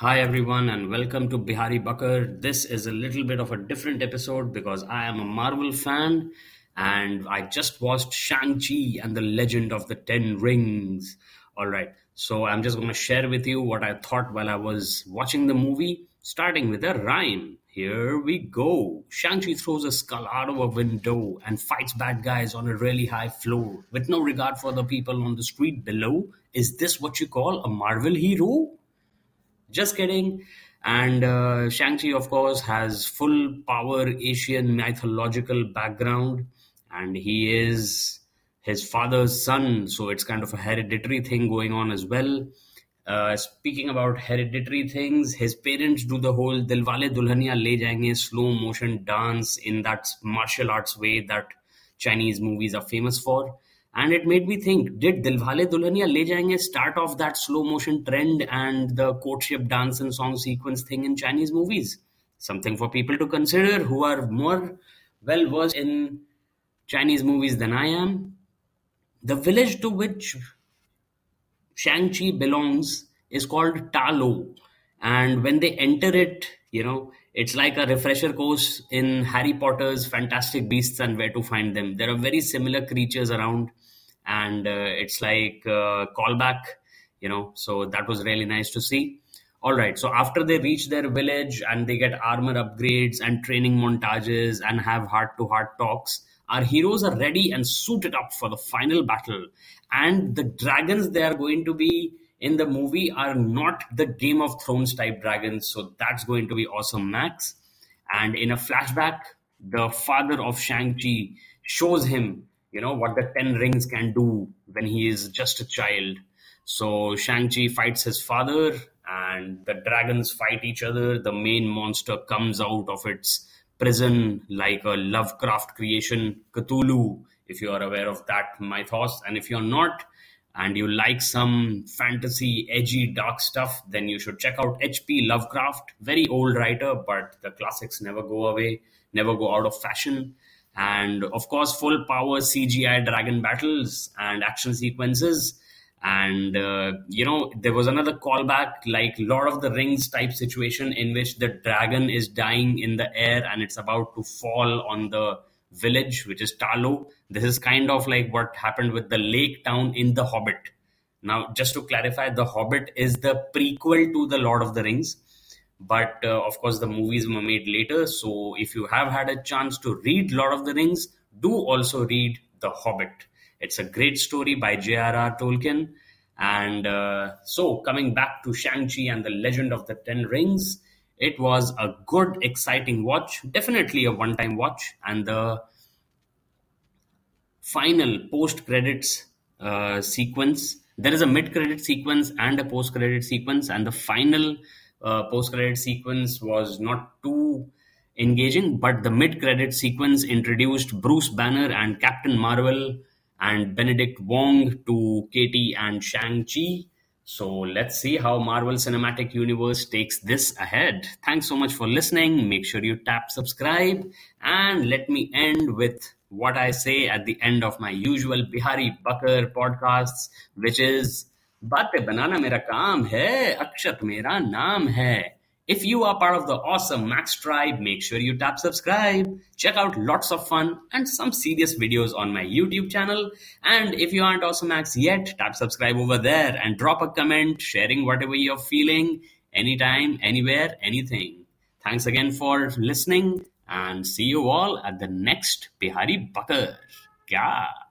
Hi everyone and welcome to Bihari Bakar. This is a little bit of a different episode because I am a Marvel fan and I just watched Shang-Chi and the Legend of the Ten Rings. Alright, so I'm just going to share with you what I thought while I was watching the movie, starting with a rhyme. Here we go. Shang-Chi throws a skull out of a window and fights bad guys on a really high floor with no regard for the people on the street below. Is this what you call a Marvel hero? Just kidding. And uh, Shang-Chi, of course, has full power Asian mythological background, and he is his father's son, so it's kind of a hereditary thing going on as well. Uh, speaking about hereditary things, his parents do the whole Dilwale Dulhania Le Jayenge slow motion dance in that martial arts way that Chinese movies are famous for. And it made me think, did Dilwale Dulhania Le Jayenge start off that slow motion trend and the courtship dance and song sequence thing in Chinese movies? Something for people to consider who are more well versed in Chinese movies than I am. The village to which Shang-Chi belongs is called Ta Lo. And when they enter it, you know, it's like a refresher course in Harry Potter's Fantastic Beasts and Where to Find Them. There are very similar creatures around and uh, it's like a callback you know so that was really nice to see. All right so after they reach their village and they get armor upgrades and training montages and have heart to heart talks our heroes are ready and suited up for the final battle. And the dragons they are going to be in the movie are not the game of thrones type dragons so that's going to be awesome max. And in a flashback the father of shang-chi shows him you know what the ten rings can do when he is just a child. So shang-chi fights his father and the dragons fight each other. The main monster comes out of its prison like a lovecraft creation. Cthulhu if you are aware of that mythos. And if you're not and you like some fantasy edgy dark stuff then you should check out hp lovecraft. Very old writer but the classics never go away never go out of fashion and of course full power cgi dragon battles and action sequences. And uh, you know there was another callback like lord of the rings type situation in which the dragon is dying in the air and it's about to fall on the village which is Ta Lo this is kind of like what happened with the lake town in the hobbit. Now just to clarify the hobbit is the prequel to the lord of the rings but uh, of course the movies were made later. So if you have had a chance to read lord of the rings do also read the hobbit. It's a great story by j.r.r tolkien. And uh, so coming back to shang-chi and the legend of the ten rings it was a good exciting watch. Definitely a one time watch. And the final post credits uh, sequence there is a mid credit sequence and a post credit sequence. And the final uh, post credit sequence was not too engaging, but the mid credit sequence introduced Bruce Banner and Captain Marvel and Benedict Wong to Katy and Shang-Chi. So let's see how Marvel Cinematic Universe takes this ahead. Thanks so much for listening. Make sure you tap subscribe and let me end with what I say at the end of my usual Bihari Bakar podcasts, which is बातें बनाना मेरा काम है अक्षत मेरा नाम है If you are part of the awesome Max tribe, make sure you tap subscribe. Check out lots of fun and some serious videos on my YouTube channel. And if you aren't Awesome Max yet, tap subscribe over there and drop a comment sharing whatever you're feeling anytime, anywhere, anything. Thanks again for listening and see you all at the next Bihari Bakar. Kya?